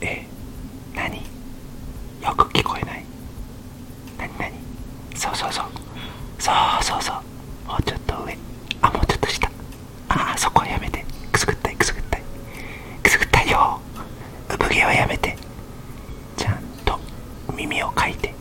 え何？よく聞こえない？何何？そうそうそう。そうそうそう。もうちょっと上。あもうちょっと下。あそこはやめて。くすぐったいくすぐったい。くすぐったいよ。産毛はやめて。ちゃんと耳をかいて。